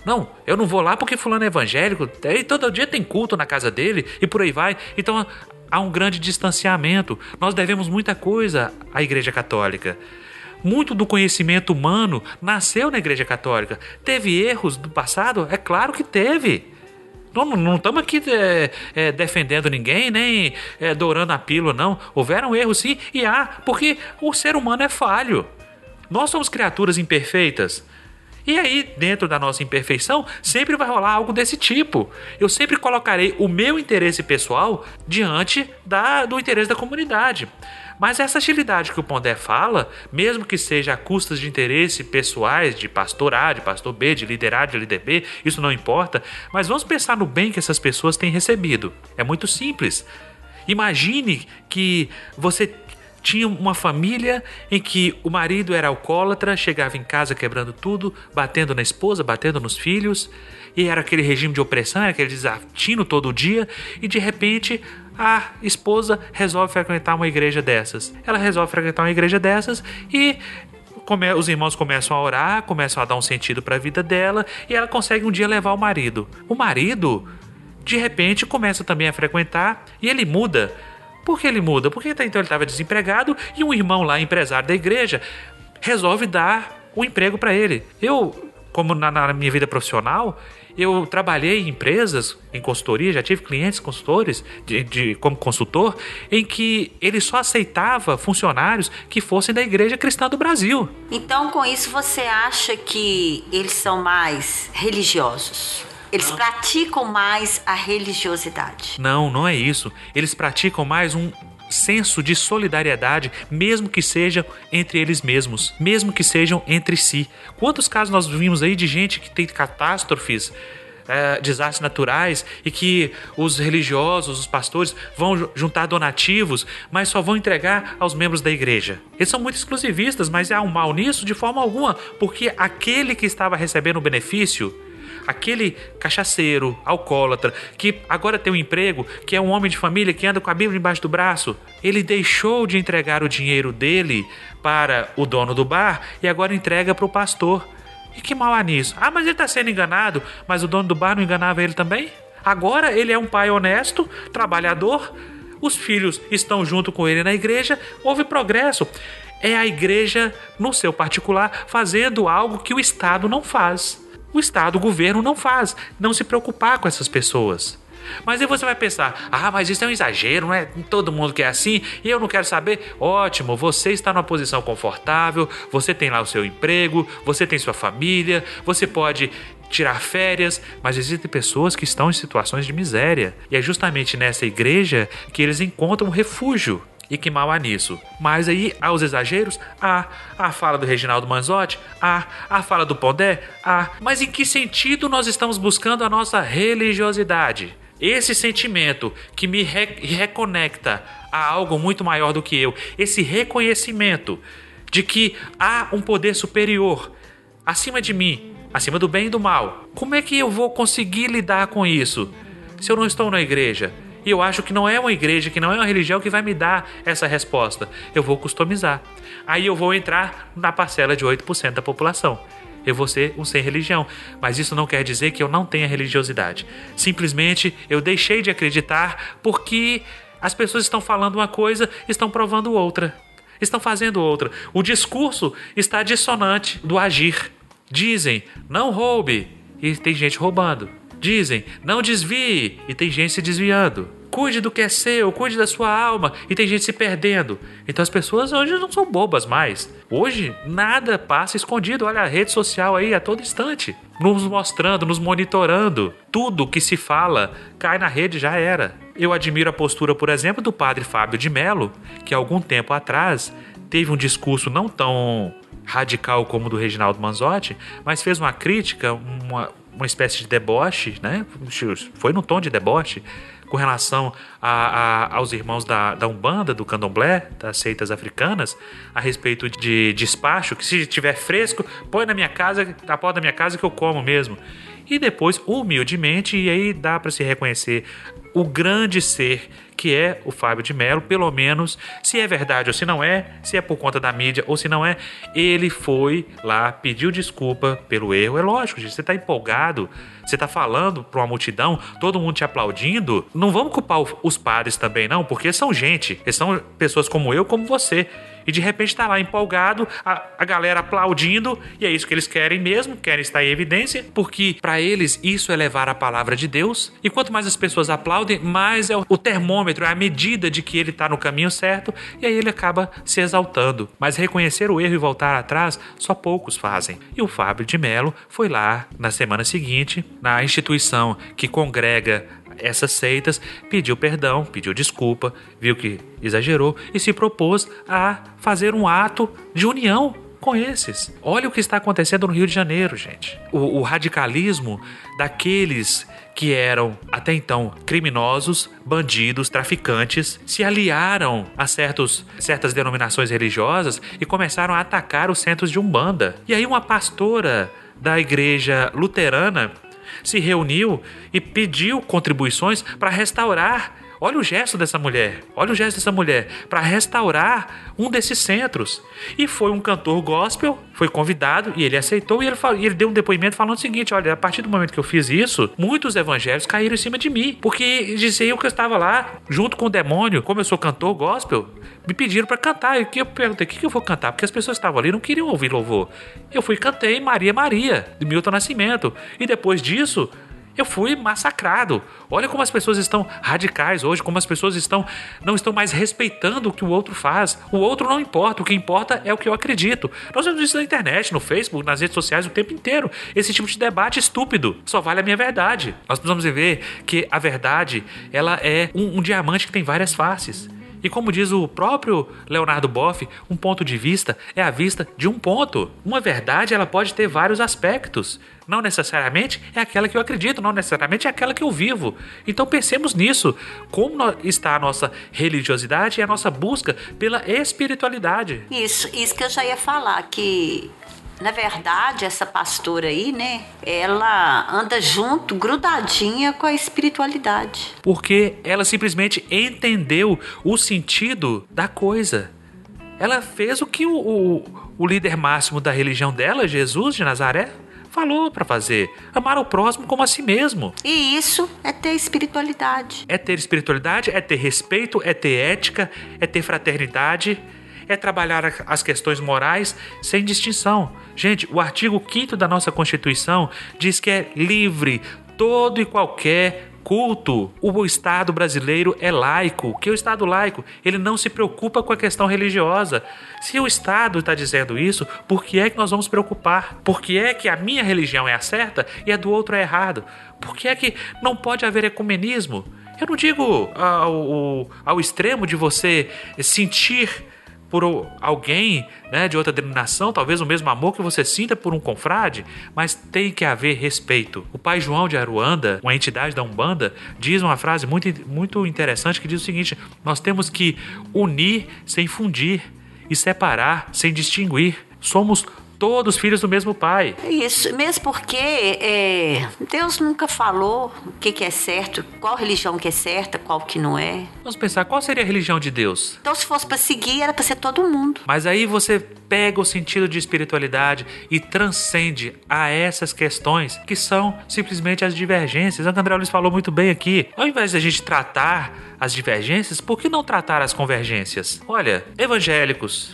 Speaker 1: Não, eu não vou lá porque fulano é evangélico, e todo dia tem culto na casa dele e por aí vai. Então há um grande distanciamento. Nós devemos muita coisa à Igreja Católica. Muito do conhecimento humano nasceu na Igreja Católica. Teve erros do passado? É claro que teve. Não estamos aqui é, é, defendendo ninguém, nem é, dourando a pílula, não. Houveram erros sim, e há, porque o ser humano é falho. Nós somos criaturas imperfeitas. E aí, dentro da nossa imperfeição, sempre vai rolar algo desse tipo. Eu sempre colocarei o meu interesse pessoal diante da, do interesse da comunidade. Mas essa agilidade que o Pondé fala, mesmo que seja a custas de interesse pessoais de pastor A, de pastor B, de líder A, de líder B, isso não importa. Mas vamos pensar no bem que essas pessoas têm recebido. É muito simples. Imagine que você tinha uma família em que o marido era alcoólatra, chegava em casa quebrando tudo, batendo na esposa, batendo nos filhos, e era aquele regime de opressão, era aquele desatino todo dia, e de repente a esposa resolve frequentar uma igreja dessas. Ela resolve frequentar uma igreja dessas e come- os irmãos começam a orar, começam a dar um sentido para a vida dela, e ela consegue um dia levar o marido. O marido, de repente, começa também a frequentar e ele muda. Por que ele muda? Porque então ele estava desempregado e um irmão lá, empresário da igreja, resolve dar o emprego para ele. Eu, como na, na minha vida profissional, eu trabalhei em empresas, em consultoria, já tive clientes consultores de, de- como consultor, em que ele só aceitava funcionários que fossem da Igreja Cristã do Brasil.
Speaker 2: Então, com isso, você acha que eles são mais religiosos? Eles praticam mais a religiosidade.
Speaker 1: Não, não é isso. Eles praticam mais um senso de solidariedade, mesmo que seja entre eles mesmos, mesmo que sejam entre si. Quantos casos nós vimos aí de gente que tem catástrofes, eh, desastres naturais e que os religiosos, os pastores vão ju- juntar donativos, mas só vão entregar aos membros da igreja. Eles são muito exclusivistas, mas há um mal nisso de forma alguma, porque aquele que estava recebendo o benefício aquele cachaceiro, alcoólatra, que agora tem um emprego, que é um homem de família que anda com a Bíblia embaixo do braço, ele deixou de entregar o dinheiro dele para o dono do bar e agora entrega para o pastor. E que mal há nisso? Ah, mas ele está sendo enganado, mas o dono do bar não enganava ele também? Agora ele é um pai honesto, trabalhador, os filhos estão junto com ele na igreja, houve progresso. É a igreja, no seu particular, fazendo algo que o Estado não faz. O Estado, o governo não faz. Não se preocupar com essas pessoas. Mas aí você vai pensar: ah, mas isso é um exagero, não é todo mundo que é assim e eu não quero saber. Ótimo, você está numa posição confortável, você tem lá o seu emprego, você tem sua família, você pode tirar férias, mas existem pessoas que estão em situações de miséria. E é justamente nessa igreja que eles encontram refúgio. E que mal há nisso. Mas aí há os exageros? Há. A fala do Reginaldo Manzotti? Há. A fala do Pondé? Há. Mas em que sentido nós estamos buscando a nossa religiosidade? Esse sentimento que me re reconecta a algo muito maior do que eu, esse reconhecimento de que há um poder superior acima de mim, acima do bem e do mal. Como é que eu vou conseguir lidar com isso se eu não estou na igreja? E eu acho que não é uma igreja, que não é uma religião que vai me dar essa resposta. Eu vou customizar. Aí eu vou entrar na parcela de 8% da população. Eu vou ser um sem religião. Mas isso não quer dizer que eu não tenha religiosidade. Simplesmente eu deixei de acreditar porque as pessoas estão falando uma coisa, estão provando outra. Estão fazendo outra. O discurso está dissonante do agir. Dizem, não roube, e tem gente roubando. Dizem, não desvie, e tem gente se desviando. Cuide do que é seu, cuide da sua alma, e tem gente se perdendo. Então as pessoas hoje não são bobas mais. Hoje nada passa escondido. Olha a rede social aí a todo instante, nos mostrando, nos monitorando. Tudo que se fala cai na rede já era. Eu admiro a postura, por exemplo, do padre Fábio de Mello, que algum tempo atrás teve um discurso não tão radical como o do Reginaldo Manzotti, mas fez uma crítica, uma, uma espécie de deboche, né? Foi no tom de deboche com relação a, a, aos irmãos da, da Umbanda, do Candomblé, das seitas africanas, a respeito de despacho, que se tiver fresco, põe na minha casa, na porta da minha casa que eu como mesmo. E depois, humildemente, e aí dá para se reconhecer o grande ser que é o Fábio de Mello, pelo menos, se é verdade ou se não é, se é por conta da mídia ou se não é, ele foi lá, pediu desculpa pelo erro. É lógico, gente, você está empolgado, você está falando para uma multidão, todo mundo te aplaudindo. Não vamos culpar os padres também, não, porque são gente, eles são pessoas como eu, como você e de repente tá lá empolgado, a, a galera aplaudindo, e é isso que eles querem mesmo, querem estar em evidência, porque para eles isso é levar a palavra de Deus, e quanto mais as pessoas aplaudem, mais é o, o termômetro, é a medida de que ele tá no caminho certo, e aí ele acaba se exaltando. Mas reconhecer o erro e voltar atrás, só poucos fazem. E o Fábio de Mello foi lá na semana seguinte, na instituição que congrega essas seitas, pediu perdão, pediu desculpa, viu que exagerou e se propôs a fazer um ato de união com esses. Olha o que está acontecendo no Rio de Janeiro, gente. O, o radicalismo daqueles que eram até então criminosos, bandidos, traficantes, se aliaram a certos, certas denominações religiosas e começaram a atacar os centros de Umbanda. E aí uma pastora da igreja luterana se reuniu e pediu contribuições para restaurar. Olha o gesto dessa mulher, olha o gesto dessa mulher para restaurar um desses centros. E foi um cantor gospel, foi convidado e ele aceitou e ele, falou, ele deu um depoimento falando o seguinte: olha, a partir do momento que eu fiz isso, muitos evangelhos caíram em cima de mim, porque diziam que eu estava lá junto com o demônio, como eu sou cantor gospel, me pediram para cantar. E eu perguntei: o que, que eu vou cantar? Porque as pessoas estavam ali não queriam ouvir louvor. Eu fui e cantei Maria Maria, de Milton Nascimento. E depois disso, eu fui massacrado. Olha como as pessoas estão radicais hoje, como as pessoas estão não estão mais respeitando o que o outro faz. O outro não importa, o que importa é o que eu acredito. Nós vemos isso na internet, no Facebook, nas redes sociais o tempo inteiro. Esse tipo de debate estúpido. Só vale a minha verdade. Nós precisamos ver que a verdade, ela é um, um diamante que tem várias faces. E como diz o próprio Leonardo Boff, um ponto de vista é a vista de um ponto. Uma verdade ela pode ter vários aspectos. Não necessariamente é aquela que eu acredito, não necessariamente é aquela que eu vivo. Então pensemos nisso. Como está a nossa religiosidade e a nossa busca pela espiritualidade.
Speaker 2: Isso, isso que eu já ia falar, que na verdade, essa pastora aí, né, ela anda junto, grudadinha com a espiritualidade.
Speaker 1: Porque ela simplesmente entendeu o sentido da coisa. Ela fez o que o, o, o líder máximo da religião dela, Jesus de Nazaré, falou para fazer. Amar o próximo como a si mesmo.
Speaker 2: E isso é ter espiritualidade.
Speaker 1: É ter espiritualidade, é ter respeito, é ter ética, é ter fraternidade, é trabalhar as questões morais sem distinção. Gente, o artigo 5 da nossa Constituição diz que é livre todo e qualquer culto. O Estado brasileiro é laico. Que o Estado laico, ele não se preocupa com a questão religiosa. Se o Estado está dizendo isso, por que é que nós vamos preocupar? Por que é que a minha religião é a certa e a do outro é errado? Por que é que não pode haver ecumenismo? Eu não digo ao, ao, ao extremo de você sentir por alguém né, de outra denominação, talvez o mesmo amor que você sinta por um confrade, mas tem que haver respeito. O pai João de Aruanda, uma entidade da Umbanda, diz uma frase muito, muito interessante que diz o seguinte: nós temos que unir sem fundir e separar sem distinguir. Somos todos filhos do mesmo pai.
Speaker 2: É Isso, mesmo porque é, Deus nunca falou o que, que é certo, qual religião que é certa, qual que não é.
Speaker 1: Vamos pensar, qual seria a religião de Deus?
Speaker 2: Então, se fosse para seguir, era para ser todo mundo.
Speaker 1: Mas aí você pega o sentido de espiritualidade e transcende a essas questões que são simplesmente as divergências. O André Luiz falou muito bem aqui. Ao invés de a gente tratar as divergências, por que não tratar as convergências? Olha, evangélicos,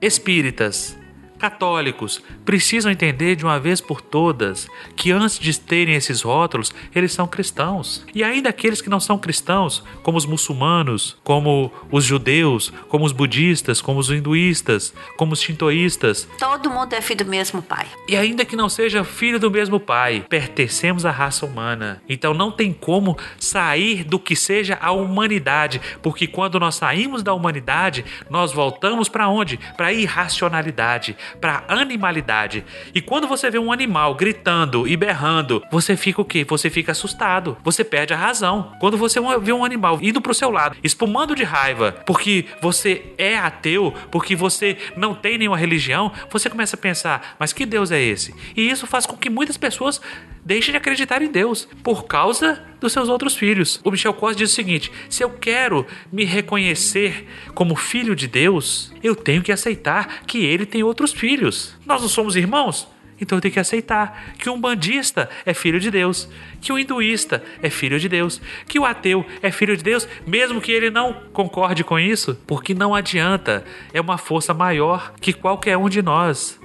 Speaker 1: espíritas, católicos precisam entender de uma vez por todas que antes de terem esses rótulos, eles são cristãos. E ainda aqueles que não são cristãos, como os muçulmanos, como os judeus, como os budistas, como os hinduístas, como os shintoístas,
Speaker 2: Todo mundo é filho do mesmo pai.
Speaker 1: e ainda que não seja filho do mesmo pai, pertencemos à raça humana. Então não tem como sair do que seja a humanidade, porque quando nós saímos da humanidade, nós voltamos para onde? Para a irracionalidade, para animalidade. E quando você vê um animal gritando e berrando, você fica o quê? Você fica assustado. Você perde a razão. Quando você vê um animal indo pro seu lado, espumando de raiva, porque você é ateu, porque você não tem nenhuma religião, você começa a pensar, mas que Deus é esse? E isso faz com que muitas pessoas deixem de acreditar em Deus por causa dos seus outros filhos. O Michel Costa diz o seguinte: se eu quero me reconhecer como filho de Deus, eu tenho que aceitar que ele tem outros filhos. Nós não somos irmãos? Então eu tenho que aceitar que um bandista é filho de Deus, que o hinduísta é filho de Deus, que o ateu é filho de Deus, mesmo que ele não concorde com isso, porque não adianta, é uma força maior que qualquer um de nós.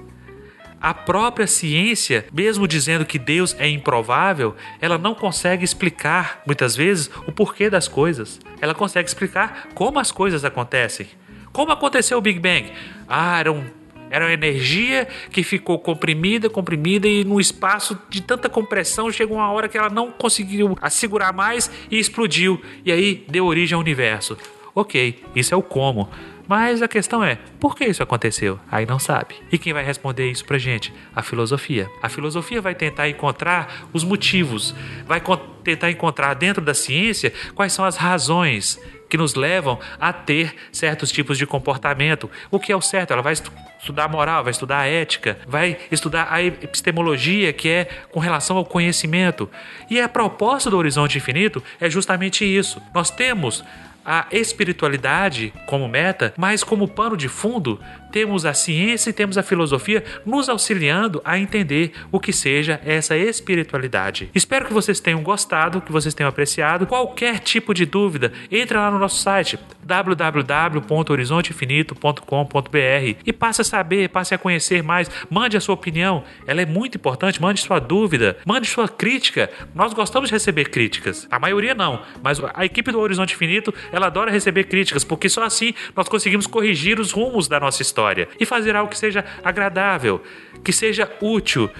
Speaker 1: A própria ciência, mesmo dizendo que Deus é improvável, ela não consegue explicar, muitas vezes, o porquê das coisas. Ela consegue explicar como as coisas acontecem. Como aconteceu o Big Bang? Ah, era um era uma energia que ficou comprimida, comprimida e no espaço de tanta compressão chegou uma hora que ela não conseguiu segurar mais e explodiu. E aí deu origem ao universo. Ok, isso é o como. Mas a questão é, por que isso aconteceu? Aí não sabe. E quem vai responder isso pra gente? A filosofia. A filosofia vai tentar encontrar os motivos, vai tentar encontrar dentro da ciência quais são as razões que nos levam a ter certos tipos de comportamento. O que é o certo? Ela vai estu- estudar a moral, vai estudar a ética, vai estudar a epistemologia, que é com relação ao conhecimento. E a proposta do Horizonte Infinito é justamente isso. Nós temos a espiritualidade como meta, mas como pano de fundo, temos a ciência e temos a filosofia nos auxiliando a entender o que seja essa espiritualidade. Espero que vocês tenham gostado, que vocês tenham apreciado. Qualquer tipo de dúvida, entre lá no nosso site www.horizonteinfinito.com.br e passe a saber, passe a conhecer mais, mande a sua opinião, ela é muito importante, mande sua dúvida, mande sua crítica. Nós gostamos de receber críticas. A maioria não, mas a equipe do Horizonte Infinito, ela adora receber críticas, porque só assim nós conseguimos corrigir os rumos da nossa história e fazer algo que seja agradável, que seja útil.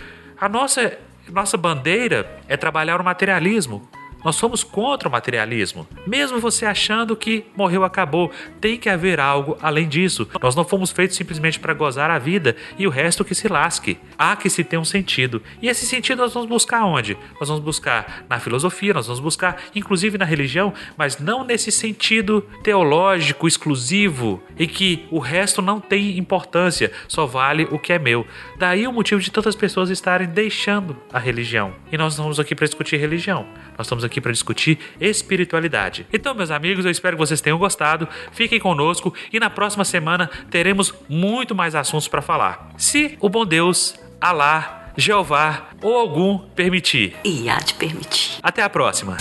Speaker 1: A nossa nossa bandeira é trabalhar o materialismo. Nós somos contra o materialismo. Mesmo você achando que morreu, acabou, tem que haver algo além disso. Nós não fomos feitos simplesmente para gozar a vida e o resto que se lasque. Há que se ter um sentido. E esse sentido nós vamos buscar onde? Nós vamos buscar na filosofia, nós vamos buscar inclusive na religião, mas não nesse sentido teológico exclusivo em que o resto não tem importância, só vale o que é meu. Daí o motivo de tantas pessoas estarem deixando a religião. E nós não estamos aqui para discutir religião. Nós estamos aqui para discutir espiritualidade. Então, meus amigos, eu espero que vocês tenham gostado. Fiquem conosco e na próxima semana teremos muito mais assuntos para falar. Se o bom Deus Alá, Jeová ou algum permitir.
Speaker 2: E há de permitir.
Speaker 1: Até a próxima.